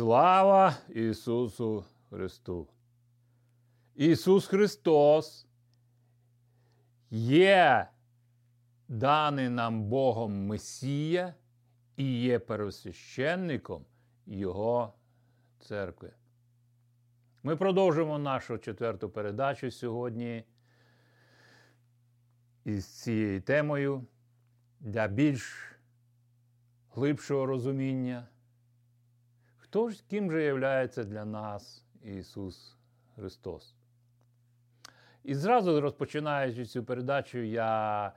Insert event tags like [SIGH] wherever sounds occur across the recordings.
Слава Ісусу Христу! Ісус Христос є даний нам Богом Месія і є первосвященником Його церкви. Ми продовжимо нашу четверту передачу сьогодні із цією темою для більш глибшого розуміння. Хто ж ким же являється для нас Ісус Христос? І зразу розпочинаючи цю передачу, я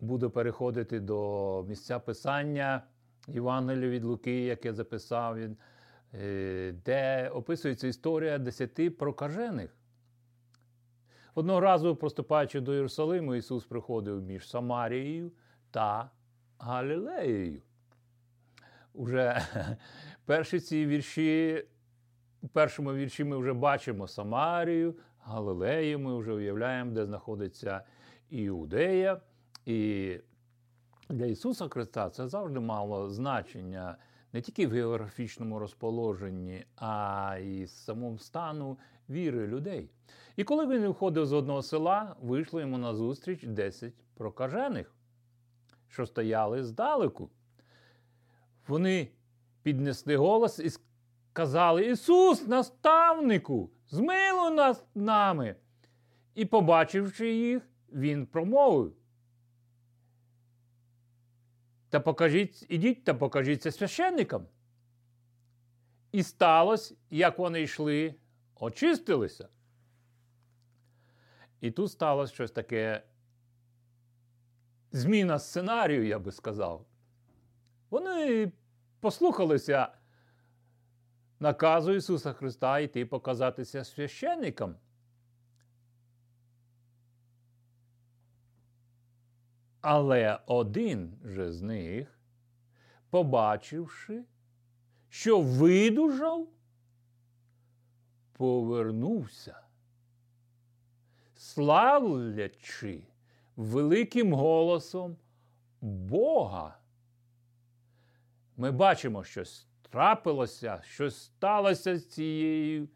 буду переходити до місця писання Євангелія від Луки, яке записав він, е, де описується історія десяти прокажених. Одного разу, проступаючи до Єрусалиму, Ісус приходив між Самарією та Галілеєю. Уже [LAUGHS] перші ці вірші, у першому вірші ми вже бачимо Самарію, Галилею, ми вже уявляємо, де знаходиться Іудея. І для Ісуса Христа це завжди мало значення не тільки в географічному розположенні, а й самому стану віри людей. І коли він виходив з одного села, вийшло йому на зустріч 10 прокажених, що стояли здалеку. Вони піднесли голос і сказали: Ісус, наставнику, змилуй нас нами. І, побачивши їх, Він промовив. Та покажіть, ідіть та покажіться священникам. І сталося, як вони йшли, очистилися. І тут сталося щось таке зміна сценарію, я би сказав. Вони послухалися наказу Ісуса Христа йти показатися священникам. Але один же з них, побачивши, що видужав, повернувся, славлячи великим голосом Бога. Ми бачимо, що трапилося, що сталося з цією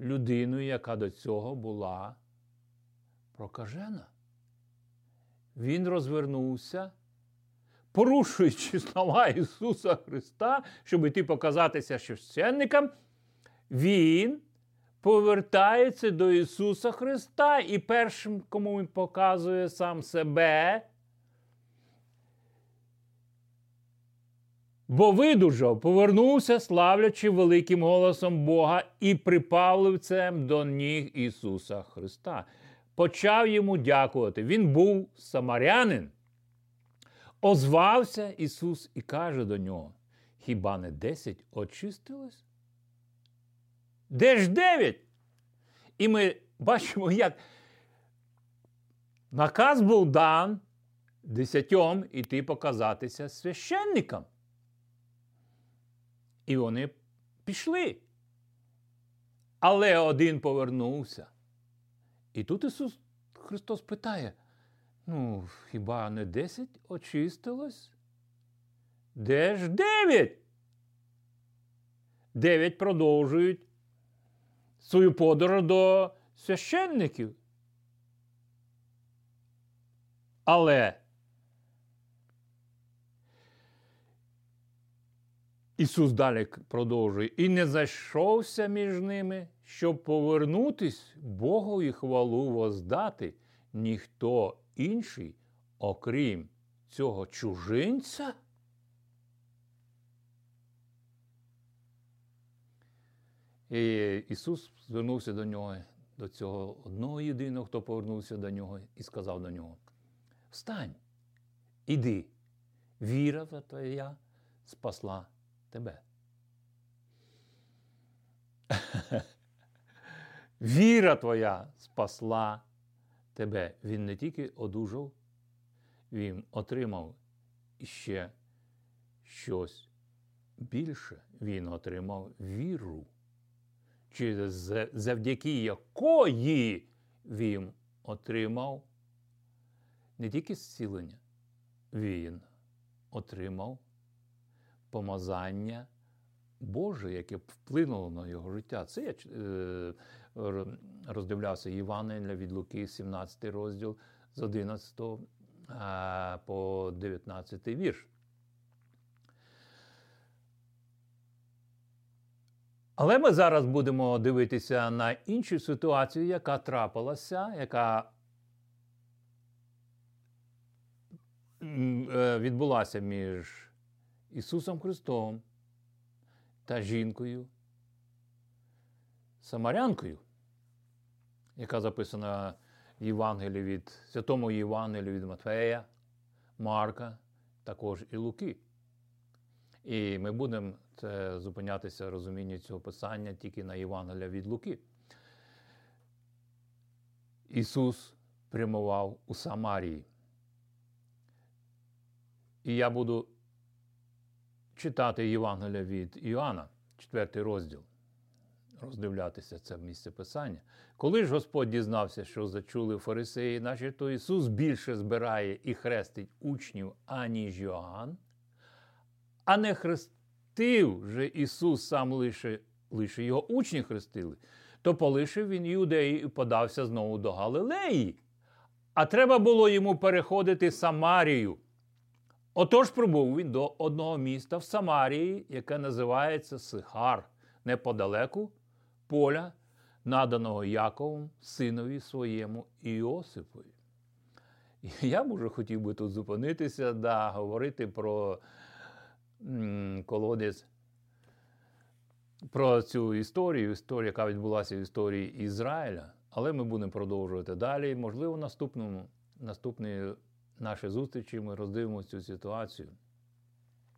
людиною, яка до цього була прокажена. Він розвернувся, порушуючи слова Ісуса Христа, щоб іти показатися священникам, Він повертається до Ісуса Христа і першим, кому Він показує сам себе, бо видужав, повернувся, славлячи великим голосом Бога і припав лицем до ніг Ісуса Христа. Почав йому дякувати. Він був самарянин. Озвався Ісус і каже до нього: Хіба не десять очистилось? Де ж дев'ять? І ми бачимо, як наказ був дан десятьом іти показатися священникам. І вони пішли. Але один повернувся. І тут Ісус Христос питає: ну, хіба не десять очистилось? Де ж дев'ять? Дев'ять продовжують свою подорож до священників. Але Ісус далі продовжує і не зайшовся між ними, щоб повернутись Богу і хвалу воздати ніхто інший, окрім цього чужинця. І Ісус звернувся до нього, до цього одного єдиного, хто повернувся до нього, і сказав до нього: Встань, іди, віра твоя спасла тебе. [LAUGHS] Віра твоя спасла тебе. Він не тільки одужав, він отримав ще щось більше. Він отримав віру, через завдяки якої він отримав не тільки зцілення, він отримав помазання Боже, яке вплинуло на його життя. Це я е, роздивлявся Євангелія від Луки, 17 розділ з 11 по 19 вірш. Але ми зараз будемо дивитися на іншу ситуацію, яка трапилася, яка е, відбулася між Ісусом Христом та жінкою, Самарянкою, яка записана в Євангелії від Святому Євангелію від Матфея, Марка, також і Луки. І ми будемо це зупинятися розуміння цього писання тільки на Євангелія від Луки. Ісус прямував у Самарії. І я буду читати Євангелія від Іоанна, 4 розділ, роздивлятися це місце Писання. Коли ж Господь дізнався, що зачули фарисеї, наші, то Ісус більше збирає і хрестить учнів, аніж Йоанн, а не хрестив же Ісус сам лише, лише його учні хрестили, то полишив він юдеї і подався знову до Галилеї. А треба було йому переходити Самарію. Отож прибув він до одного міста в Самарії, яке називається Сихар, неподалеку поля, наданого Яковом, синові своєму Іосипові. Я б хотів би тут зупинитися да говорити про колодязь, про цю історію, історію, яка відбулася в історії Ізраїля. Але ми будемо продовжувати далі. Можливо, наступному, наступної наші зустрічі ми роздивимося цю ситуацію.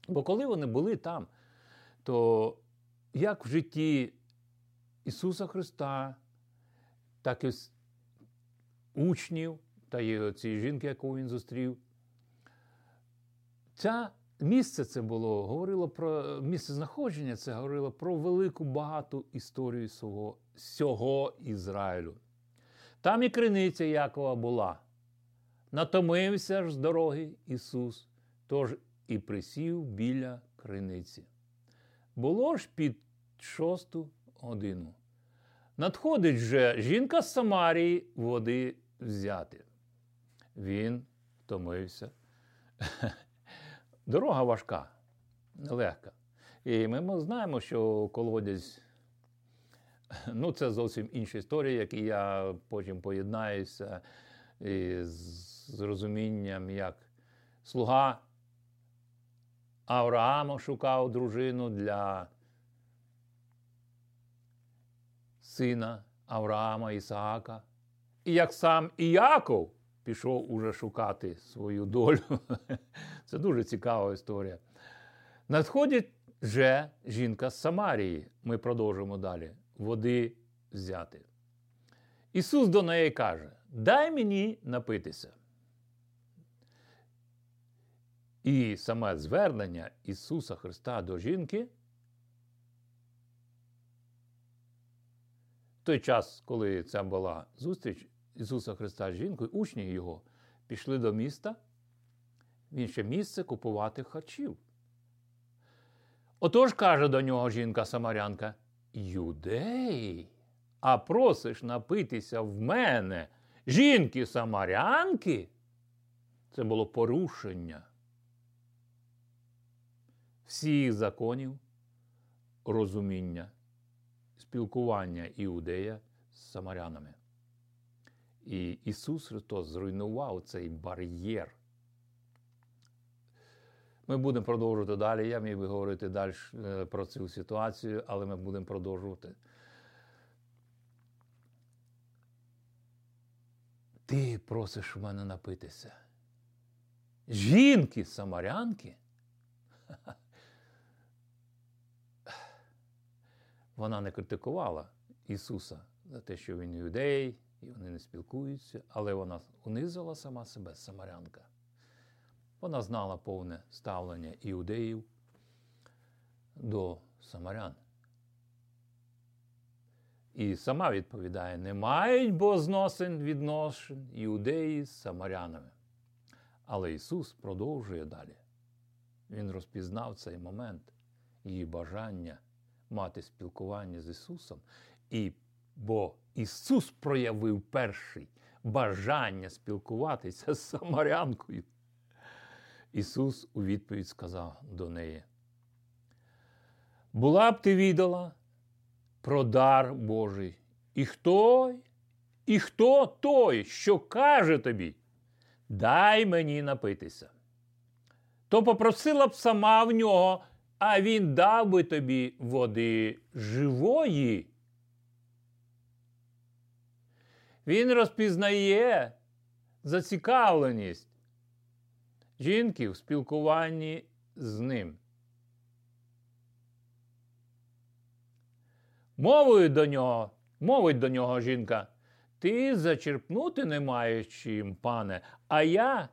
Бо коли вони були там, то як в житті Ісуса Христа, так і учнів та цієї жінки, яку він зустрів, ця місце це було, говорило про місце знаходження, це говорило про велику багату історію свого, всього Ізраїлю. Там і криниця Якова була. Натомився ж з дороги Ісус, тож і присів біля криниці. Було ж під шосту годину. Надходить же жінка з Самарії води взяти. Він втомився. [LAUGHS] Дорога важка, нелегка. І ми знаємо, що колодязь, [LAUGHS] ну це зовсім інша історія, які я потім поєднаюся з з розумінням, як слуга Авраама шукав дружину для сина Авраама Ісаака. І як сам Іяков пішов уже шукати свою долю. [LAUGHS] Це дуже цікава історія. Надходить вже жінка з Самарії. Ми продовжимо далі. Води взяти. Ісус до неї каже: Дай мені напитися. І саме звернення Ісуса Христа до жінки. В той час, коли це була зустріч Ісуса Христа з жінкою, учні Його пішли до міста в інше місце купувати харчів. Отож каже до нього жінка Самарянка: Юдей, а просиш напитися в мене жінки Самарянки? Це було порушення всіх законів розуміння, спілкування іудея з самарянами. І Ісус Христос зруйнував цей бар'єр. Ми будемо продовжувати далі. Я міг би говорити далі е, про цю ситуацію, але ми будемо продовжувати. Ти просиш в мене напитися. Жінки, самарянки. [LAUGHS] Вона не критикувала Ісуса за те, що він юдей, і вони не спілкуються, але вона унизила сама себе самарянка. Вона знала повне ставлення іудеїв до самарян. І сама відповідає: не мають бо зносин відношень іудеї з самарянами. Але Ісус продовжує далі. Він розпізнав цей момент, її бажання мати спілкування з Ісусом. І Бо Ісус проявив перший бажання спілкуватися з Самарянкою. Ісус у відповідь сказав до неї: Була б ти віддала про дар Божий. І хто? І хто той, що каже тобі? Дай мені напитися. То попросила б сама в нього, а він дав би тобі води живої. Він розпізнає зацікавленість жінки в спілкуванні з ним. Мовою до нього, мовить до нього жінка, ти зачерпнути не маєш чим, пане, а я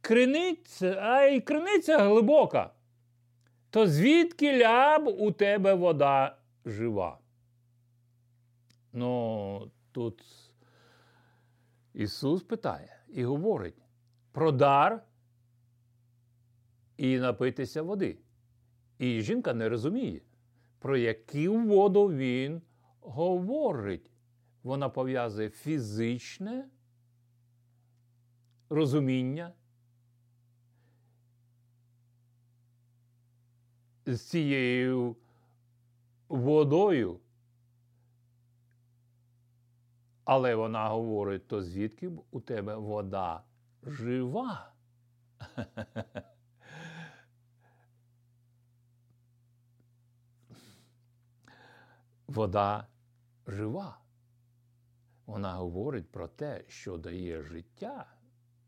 криниця, а й криниця глибока. То звідки ляб у тебе вода жива? Ну, тут Ісус питає і говорить про дар і напитися води. І жінка не розуміє, про яку воду він говорить. Вона пов'язує фізичне розуміння з цією водою. Але вона говорить: то звідки б у тебе вода жива? Вода жива. Вона говорить про те, що дає життя,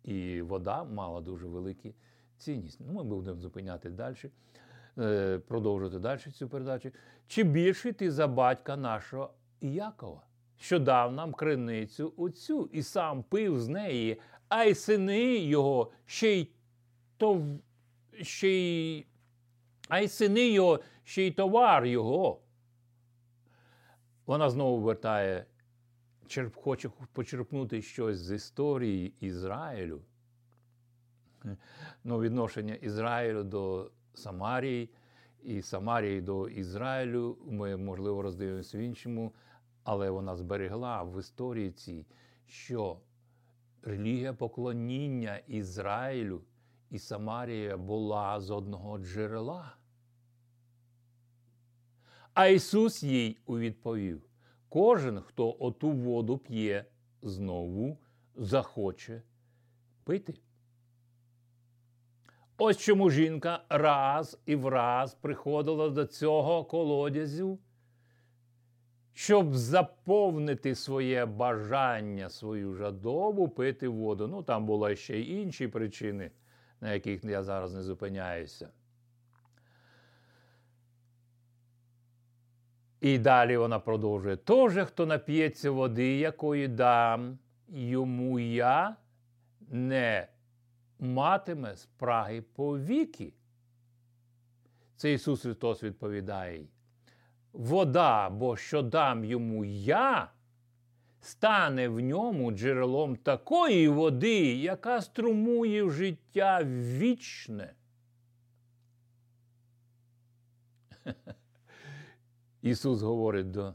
і вода мала дуже велику цінність. Ну, Ми будемо зупиняти далі, е, продовжувати далі цю передачу. Чи більше ти за батька нашого Якова? що дав нам криницю оцю, і сам пив з неї, а й сини його ще й то, ще й, а й сини його ще й товар його. Вона знову вертає, хоче почерпнути щось з історії Ізраїлю. Ну, Відношення Ізраїлю до Самарії і Самарії до Ізраїлю ми, можливо, роздивимося в іншому але вона зберегла в історії цій, що релігія поклоніння Ізраїлю і Самарія була з одного джерела. А Ісус їй у відповів: кожен, хто оту воду п'є, знову захоче пити. Ось чому жінка раз і враз приходила до цього колодязю щоб заповнити своє бажання, свою жадобу пити воду. Ну, там були ще й інші причини, на яких я зараз не зупиняюся. І далі вона продовжує: Тоже, хто нап'ється води, якої дам, йому я не матиме спраги повіки. Це Ісус Христос відповідає вода, бо що дам йому я, стане в ньому джерелом такої води, яка струмує в життя вічне. [LAUGHS] Ісус говорить до.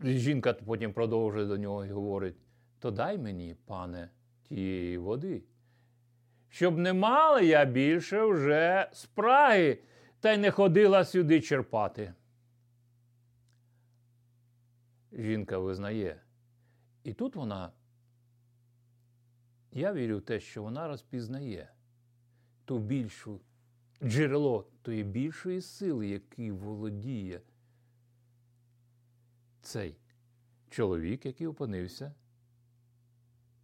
Жінка потім продовжує до нього і говорить: то дай мені, пане, тієї води, щоб не мала я більше вже спраги та й не ходила сюди черпати. Жінка визнає. І тут вона, я вірю в те, що вона розпізнає ту більшу джерело тої більшої сили, який володіє цей чоловік, який опинився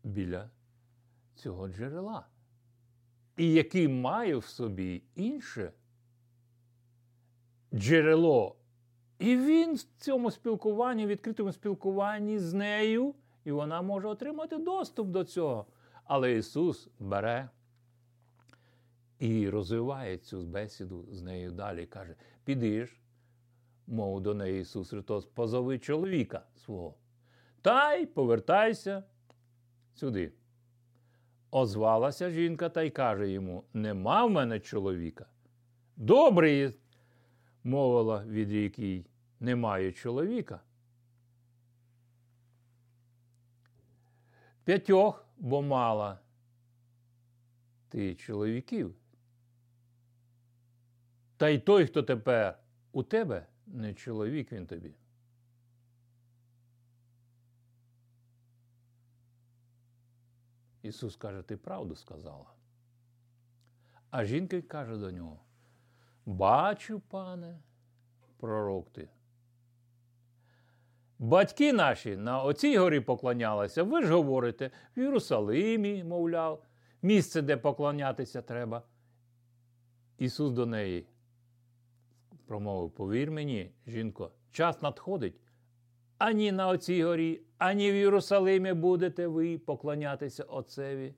біля цього джерела, і який має в собі інше джерело. І він в цьому спілкуванні, відкритому спілкуванні з нею, і вона може отримати доступ до цього. Але Ісус бере і розвиває цю бесіду з нею далі. Каже: підиш, мов до неї Ісус Христос, позови чоловіка свого. Та й повертайся сюди. Озвалася жінка та й каже йому: Нема в мене чоловіка. Добрий мовила, від якій немає чоловіка. П'ятьох, бо мала ти чоловіків. Та й той, хто тепер у тебе, не чоловік він тобі. Ісус каже, ти правду сказала. А жінка каже до нього: Бачу, пане, пророк ти. Батьки наші на оцій горі поклонялися. Ви ж говорите, в Єрусалимі, мовляв, місце, де поклонятися треба. Ісус до неї промовив: Повір мені, жінко, час надходить. Ані на оцій горі, ані в Єрусалимі будете ви поклонятися Отцеві.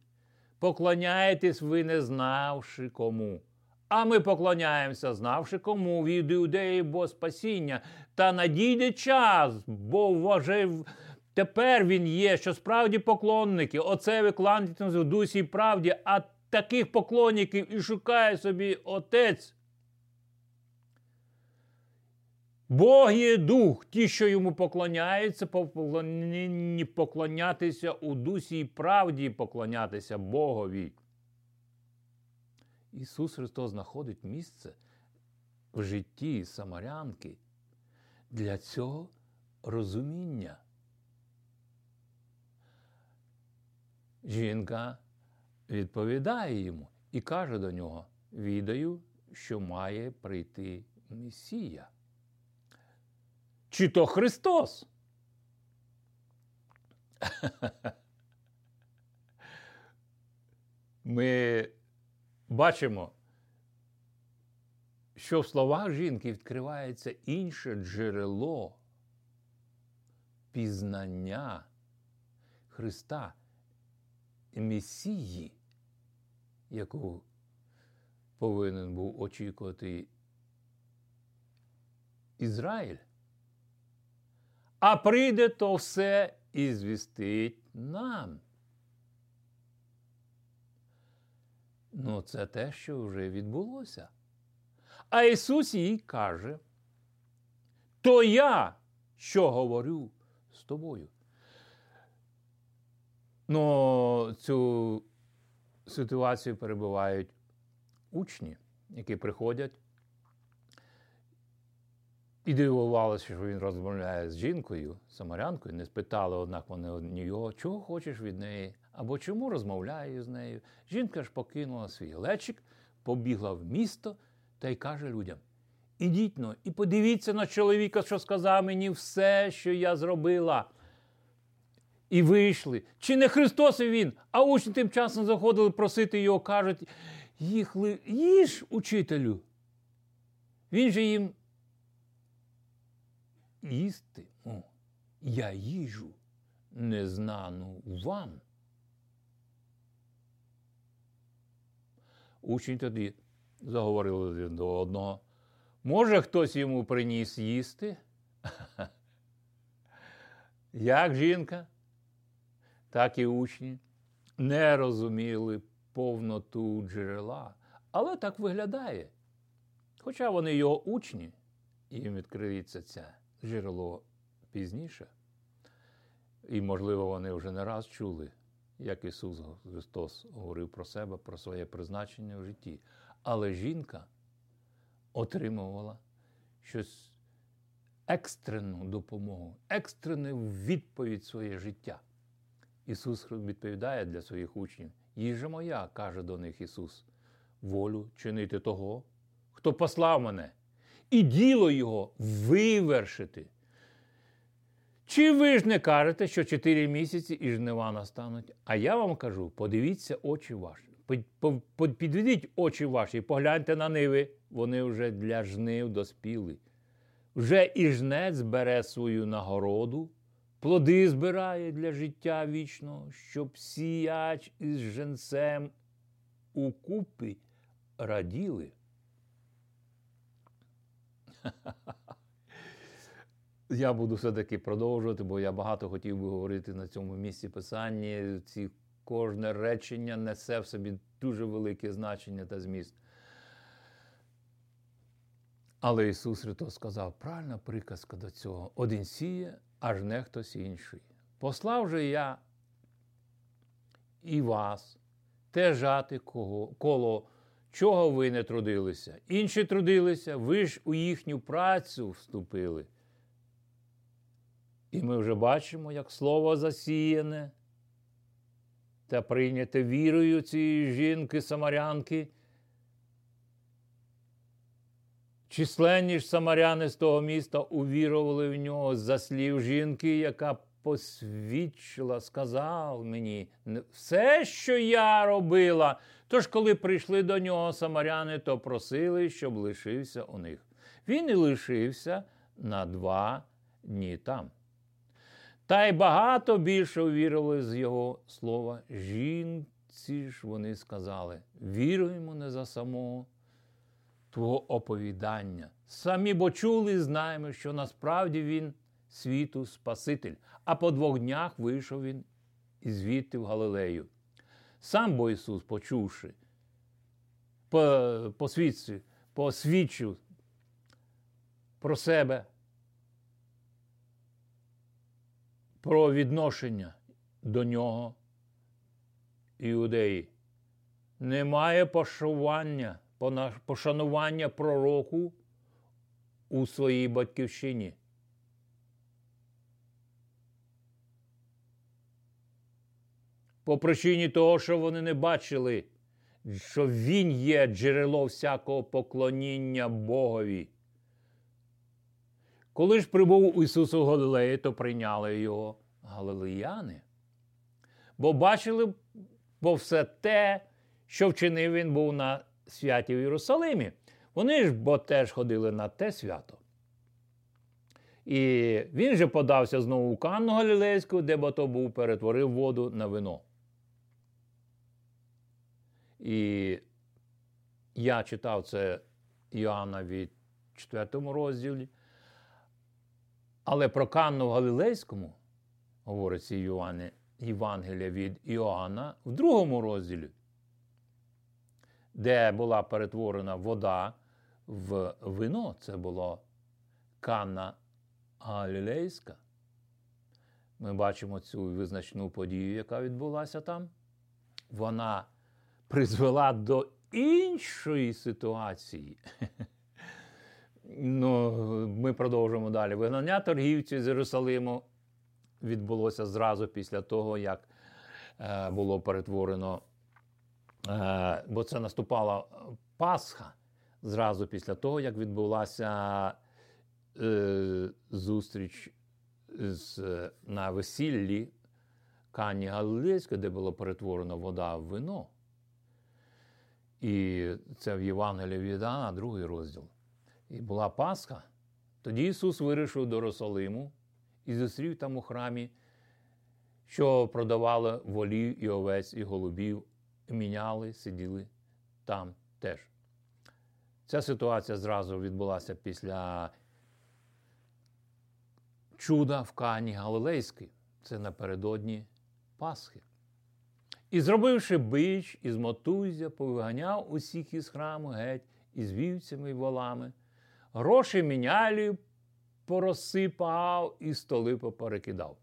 Поклоняєтесь ви, не знавши кому. А ми поклоняємося, знавши кому від іудеї, бо спасіння. Та надійде час, бо вважає, тепер він є, що справді поклонники. Оце ви в дусі і правді, а таких поклонників і шукає собі Отець. Бог є дух, ті, що йому поклоняються, повинні поклонятися у дусі і правді поклонятися Богові. Ісус Христос знаходить місце в житті Самарянки для цього розуміння. Жінка відповідає йому і каже до нього: відаю, що має прийти Месія. Чи то Христос? [LAUGHS] Ми бачимо, що в словах жінки відкривається інше джерело пізнання Христа Месії, яку повинен був очікувати Ізраїль. А прийде то все і звістить нам. Ну, це те, що вже відбулося. А Ісус їй каже, то я що говорю з тобою. Ну, цю ситуацію перебувають учні, які приходять і дивувалося, що він розмовляє з жінкою, самарянкою, не спитали, однак вони одні його, чого хочеш від неї, або чому розмовляє з нею. Жінка ж покинула свій лечик, побігла в місто та й каже людям: Ідіть но, і подивіться на чоловіка, що сказав мені все, що я зробила. І вийшли. Чи не Христос і він? А учні тим часом заходили просити його, кажуть, їхли, їж, учителю. Він же їм їсти, я їжу незнану вам. Учень тоді заговорили один до одного. Може, хтось йому приніс їсти? [LAUGHS] Як жінка, так і учні не розуміли повноту джерела, але так виглядає. Хоча вони його учні, їм відкриється це джерело пізніше. І, можливо, вони вже не раз чули, як Ісус Христос говорив про себе, про своє призначення в житті. Але жінка отримувала щось екстрену допомогу, екстрену відповідь своє життя. Ісус відповідає для своїх учнів. Їжа моя, каже до них Ісус, волю чинити того, хто послав мене і діло його вивершити. Чи ви ж не кажете, що чотири місяці і жнива настануть? А я вам кажу: подивіться очі ваші, підведіть очі ваші і погляньте на ниви, вони вже для жнив доспіли. Вже і жнець бере свою нагороду, плоди збирає для життя вічного, щоб сіяч із женцем укупи раділи. Я буду все-таки продовжувати, бо я багато хотів би говорити на цьому місці писання. Ці кожне речення несе в собі дуже велике значення та зміст. Але Ісус Христос сказав, правильна приказка до цього: один сіє, аж не хтось інший. Послав же я і вас те жати кого, коло чого ви не трудилися. Інші трудилися, ви ж у їхню працю вступили. І ми вже бачимо, як слово засіяне та прийняте вірою цієї жінки самарянки. Численні ж самаряни з того міста увірували в нього за слів жінки, яка посвідчила, сказав мені все, що я робила. Тож, коли прийшли до нього самаряни, то просили, щоб лишився у них. Він і лишився на два дні там. Та й багато більше увірили з його слова. Жінці ж вони сказали: віруємо не за самого твого оповідання. Самі бо чули і знаємо, що насправді він світу Спаситель, а по двох днях вийшов він і звідти в Галилею. Сам бо Ісус, почувши, посвідчив, посвідчив про себе, про відношення до нього іудеї. Немає пошанування, пошанування пророку у своїй батьківщині. По причині того, що вони не бачили, що Він є джерело всякого поклоніння Богові. Коли ж прибув Ісус у Галилеї, то прийняли його галилеяни. Бо бачили бо все те, що вчинив він був на святі в Єрусалимі. Вони ж бо теж ходили на те свято. І він же подався знову у Канну Галілейську, де бо то був, перетворив воду на вино. І я читав це Іоанна від 4 розділі. Але про Канну в Галилейському, говориться Йоанне, Євангелія від Іоанна в другому розділі, де була перетворена вода в вино, це була Канна Галілейська. Ми бачимо цю визначну подію, яка відбулася там. Вона призвела до іншої ситуації. Ну, Ми продовжуємо далі. Вигнання торгівців з Єрусалиму відбулося зразу після того, як е, було перетворено, е, бо це наступала Пасха зразу після того, як відбулася е, зустріч з, на весіллі Кані Галилейської, де було перетворено вода в вино. І це в Євангелії від Іоанна, другий розділ. І була Пасха. Тоді Ісус вирішив до Росалиму і зустрів там у храмі, що продавали волів і овець, і голубів, і міняли, сиділи там теж. Ця ситуація зразу відбулася після чуда в Кані Галилейській. Це напередодні Пасхи. І, зробивши бич із мотузя, повиганяв усіх із храму геть із вівцями й волами, гроші мінялі порозсипав і столи поперекидав.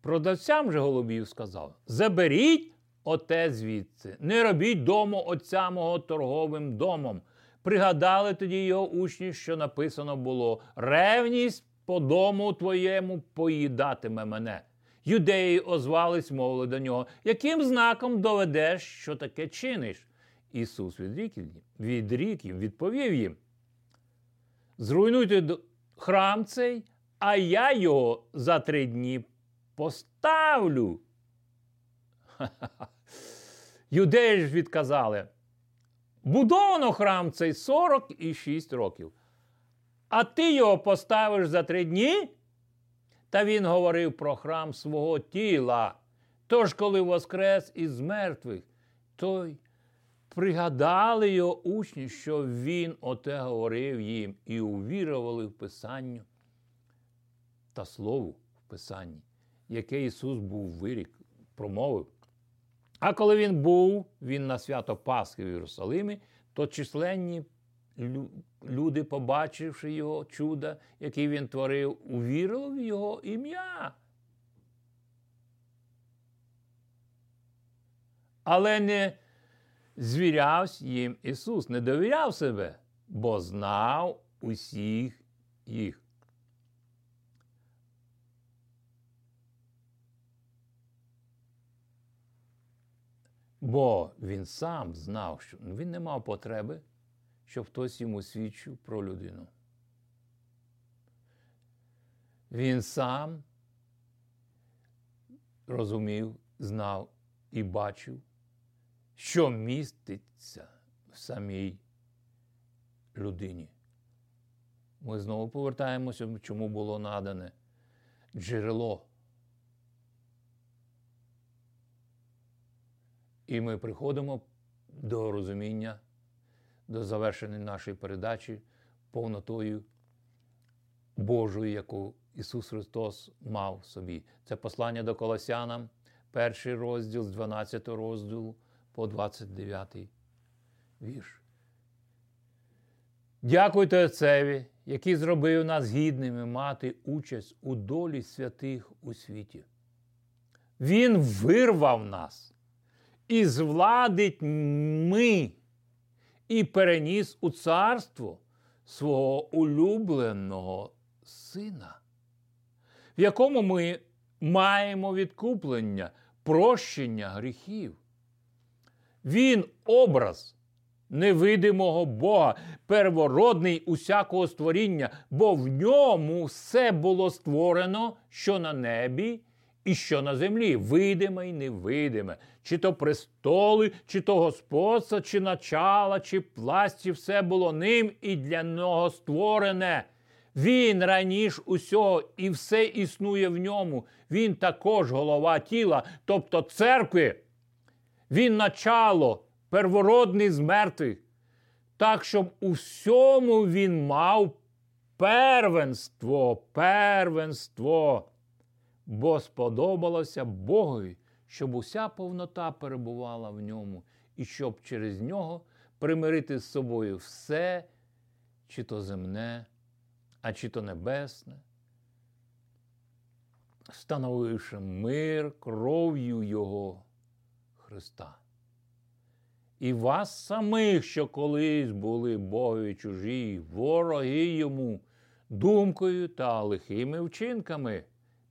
Продавцям же голубів сказав: Заберіть оте звідси, не робіть дому отця мого торговим домом. Пригадали тоді його учні, що написано було: ревність по дому твоєму поїдатиме мене. Юдеї озвались, мовили до нього, яким знаком доведеш, що таке чиниш? Ісус відрік їм, відрік їм, відповів їм. Зруйнуйте храм цей, а я його за три дні поставлю. [LAUGHS] Юдеї ж відказали. Будовано храм цей 46 років. А ти його поставиш за три дні? Та він говорив про храм свого тіла. Тож, коли воскрес із мертвих, той пригадали його учні, що він оте говорив їм і увірували в Писанню та Слову в Писанні, яке Ісус був вирік, промовив. А коли він був, він на свято Пасхи в Єрусалимі, то численні люди, побачивши його чудо, яке він творив, увірили в його ім'я. Але не звірявся їм Ісус, не довіряв себе, бо знав усіх їх. Бо він сам знав, що він не мав потреби, щоб хтось йому свідчив про людину. Він сам розумів, знав і бачив, що міститься в самій людині. Ми знову повертаємося, чому було надане джерело. І ми приходимо до розуміння, до завершення нашої передачі повнотою Божою, яку Ісус Христос мав собі. Це послання до Колосянам, перший розділ з 12 розділу по 29 вірш. Дякуйте Отцеві, який зробив нас гідними мати участь у долі святих у світі. Він вирвав нас і звладить ми і переніс у царство свого улюбленого сина, в якому ми маємо відкуплення, прощення гріхів. Він образ невидимого Бога, первородний усякого створіння, бо в ньому все було створено, що на небі і що на землі, видиме і невидиме, чи то престоли, чи то господство, чи начала, чи пласті, все було ним і для нього створене. Він раніше усього і все існує в ньому. Він також голова тіла, тобто церкви. Він начало, первородний з мертвих. Так, щоб у всьому він мав первенство, первенство бо сподобалося Богові, щоб уся повнота перебувала в ньому, і щоб через нього примирити з собою все, чи то земне, а чи то небесне, встановивши мир кров'ю Його Христа. І вас самих, що колись були Богові чужі, вороги йому, думкою та лихими вчинками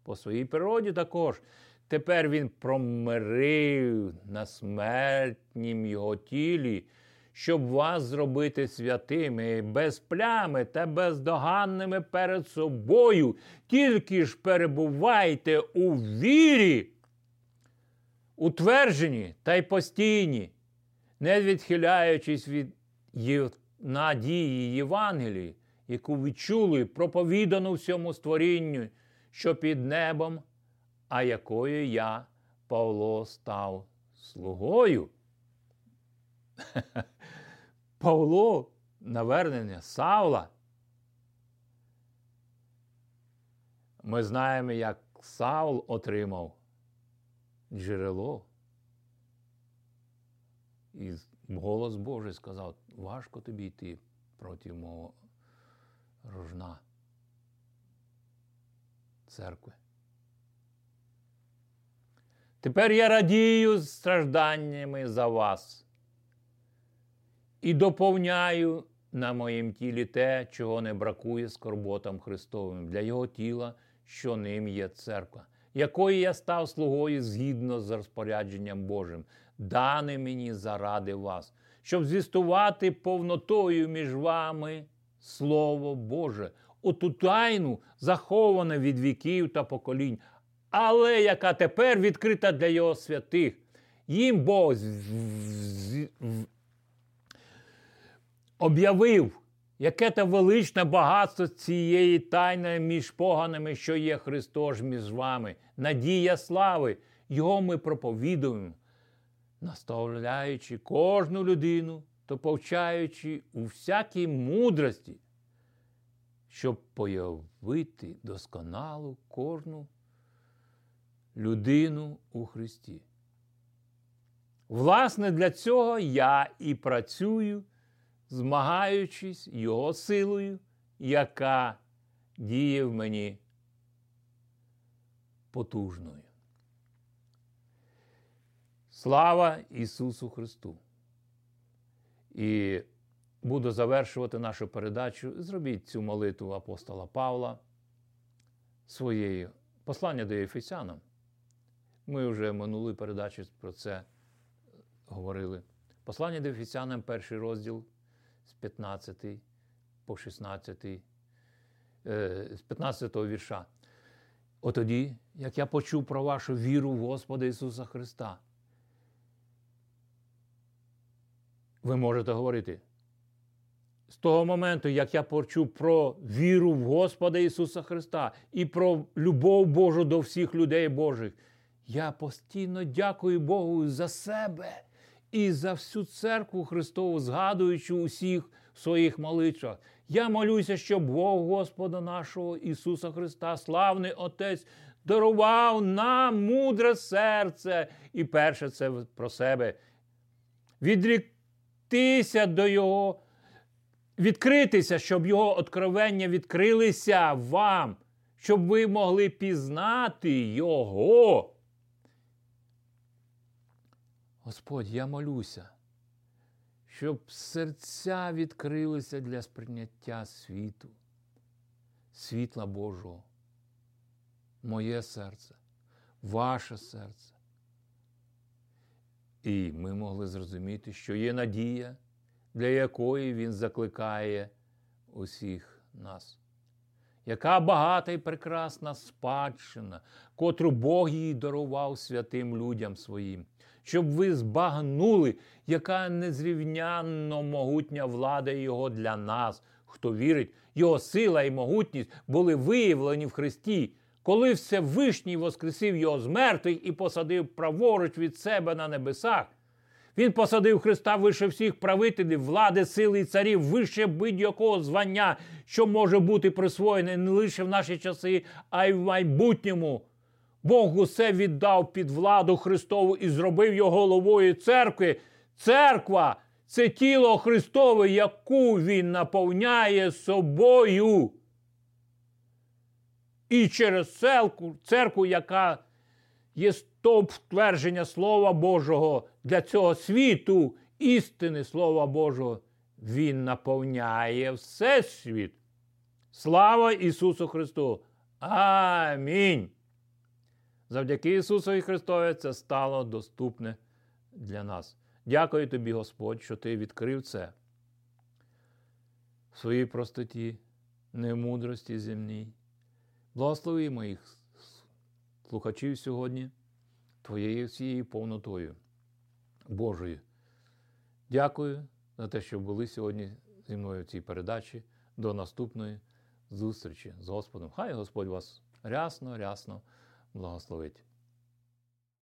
по своїй природі також. Тепер він промирив на смертнім його тілі, щоб вас зробити святими, без плями та бездоганними перед собою. Тільки ж перебувайте у вірі, утверджені та й постійні, не відхиляючись від надії Євангелії, яку відчули проповідану всьому створінню що під небом, а якою я, Павло, став слугою. [LAUGHS] Павло навернення Савла. Ми знаємо, як Саул отримав джерело. І голос Божий сказав, важко тобі йти проти мого рожна церкви. Тепер я радію стражданнями за вас і доповняю на моїм тілі те, чого не бракує скорботам Христовим для Його тіла, що ним є церква, якої я став слугою згідно з розпорядженням Божим, дане мені заради вас, щоб звістувати повнотою між вами Слово Боже оту тайну, захована від віків та поколінь, але яка тепер відкрита для його святих. Їм Бог об'явив, яке те величне багатство цієї тайни між поганими, що є Христос між вами, надія слави, Його ми проповідуємо, наставляючи кожну людину, то повчаючи у всякій мудрості щоб появити досконалу кожну людину у Христі. Власне, для цього я і працюю змагаючись Його силою, яка діє в мені потужною. Слава Ісусу Христу! І буду завершувати нашу передачу. Зробіть цю молитву апостола Павла своєю. Послання до Єфесянам. Ми вже минулої передачі про це говорили. Послання до Ефесянам, перший розділ з 15 по 16, е, з 15 вірша. Отоді, як я почув про вашу віру в Господа Ісуса Христа, ви можете говорити. З того моменту, як я почув про віру в Господа Ісуса Христа і про любов Божу до всіх людей Божих, я постійно дякую Богу за себе і за всю церкву Христову, згадуючи усіх в своїх молитвах. Я молюся, щоб Бог Господа нашого Ісуса Христа, славний Отець, дарував нам мудре серце. І перше це про себе. Відріктися до Його, відкритися, щоб Його откровення відкрилися вам, щоб ви могли пізнати Його. Господь, я молюся, щоб серця відкрилися для сприйняття світу, світла Божого, моє серце, ваше серце. І ми могли зрозуміти, що є надія, для якої Він закликає усіх нас. Яка багата і прекрасна спадщина, котру Бог їй дарував святим людям своїм щоб ви збагнули, яка незрівнянно могутня влада Його для нас, хто вірить, Його сила і могутність були виявлені в Христі, коли Всевишній воскресив Його з мертвих і посадив праворуч від себе на небесах. Він посадив Христа вище всіх правителів, влади, сили і царів, вище будь-якого звання, що може бути присвоєне не лише в наші часи, а й в майбутньому. Бог усе віддав під владу Христову і зробив його головою церкви. Церква це тіло Христове, яку Він наповняє собою. І через церкву, церкву, яка є стовп твердження Слова Божого для цього світу, істини Слова Божого, Він наповняє всесвіт. Слава Ісусу Христу! Амінь. Завдяки Ісусу Христові це стало доступне для нас. Дякую тобі, Господь, що Ти відкрив це в своїй простоті, немудрості земній. Благослови моїх слухачів сьогодні Твоєю всією повнотою Божою. Дякую за те, що були сьогодні зі мною в цій передачі. До наступної зустрічі з Господом. Хай Господь вас рясно, рясно благословить.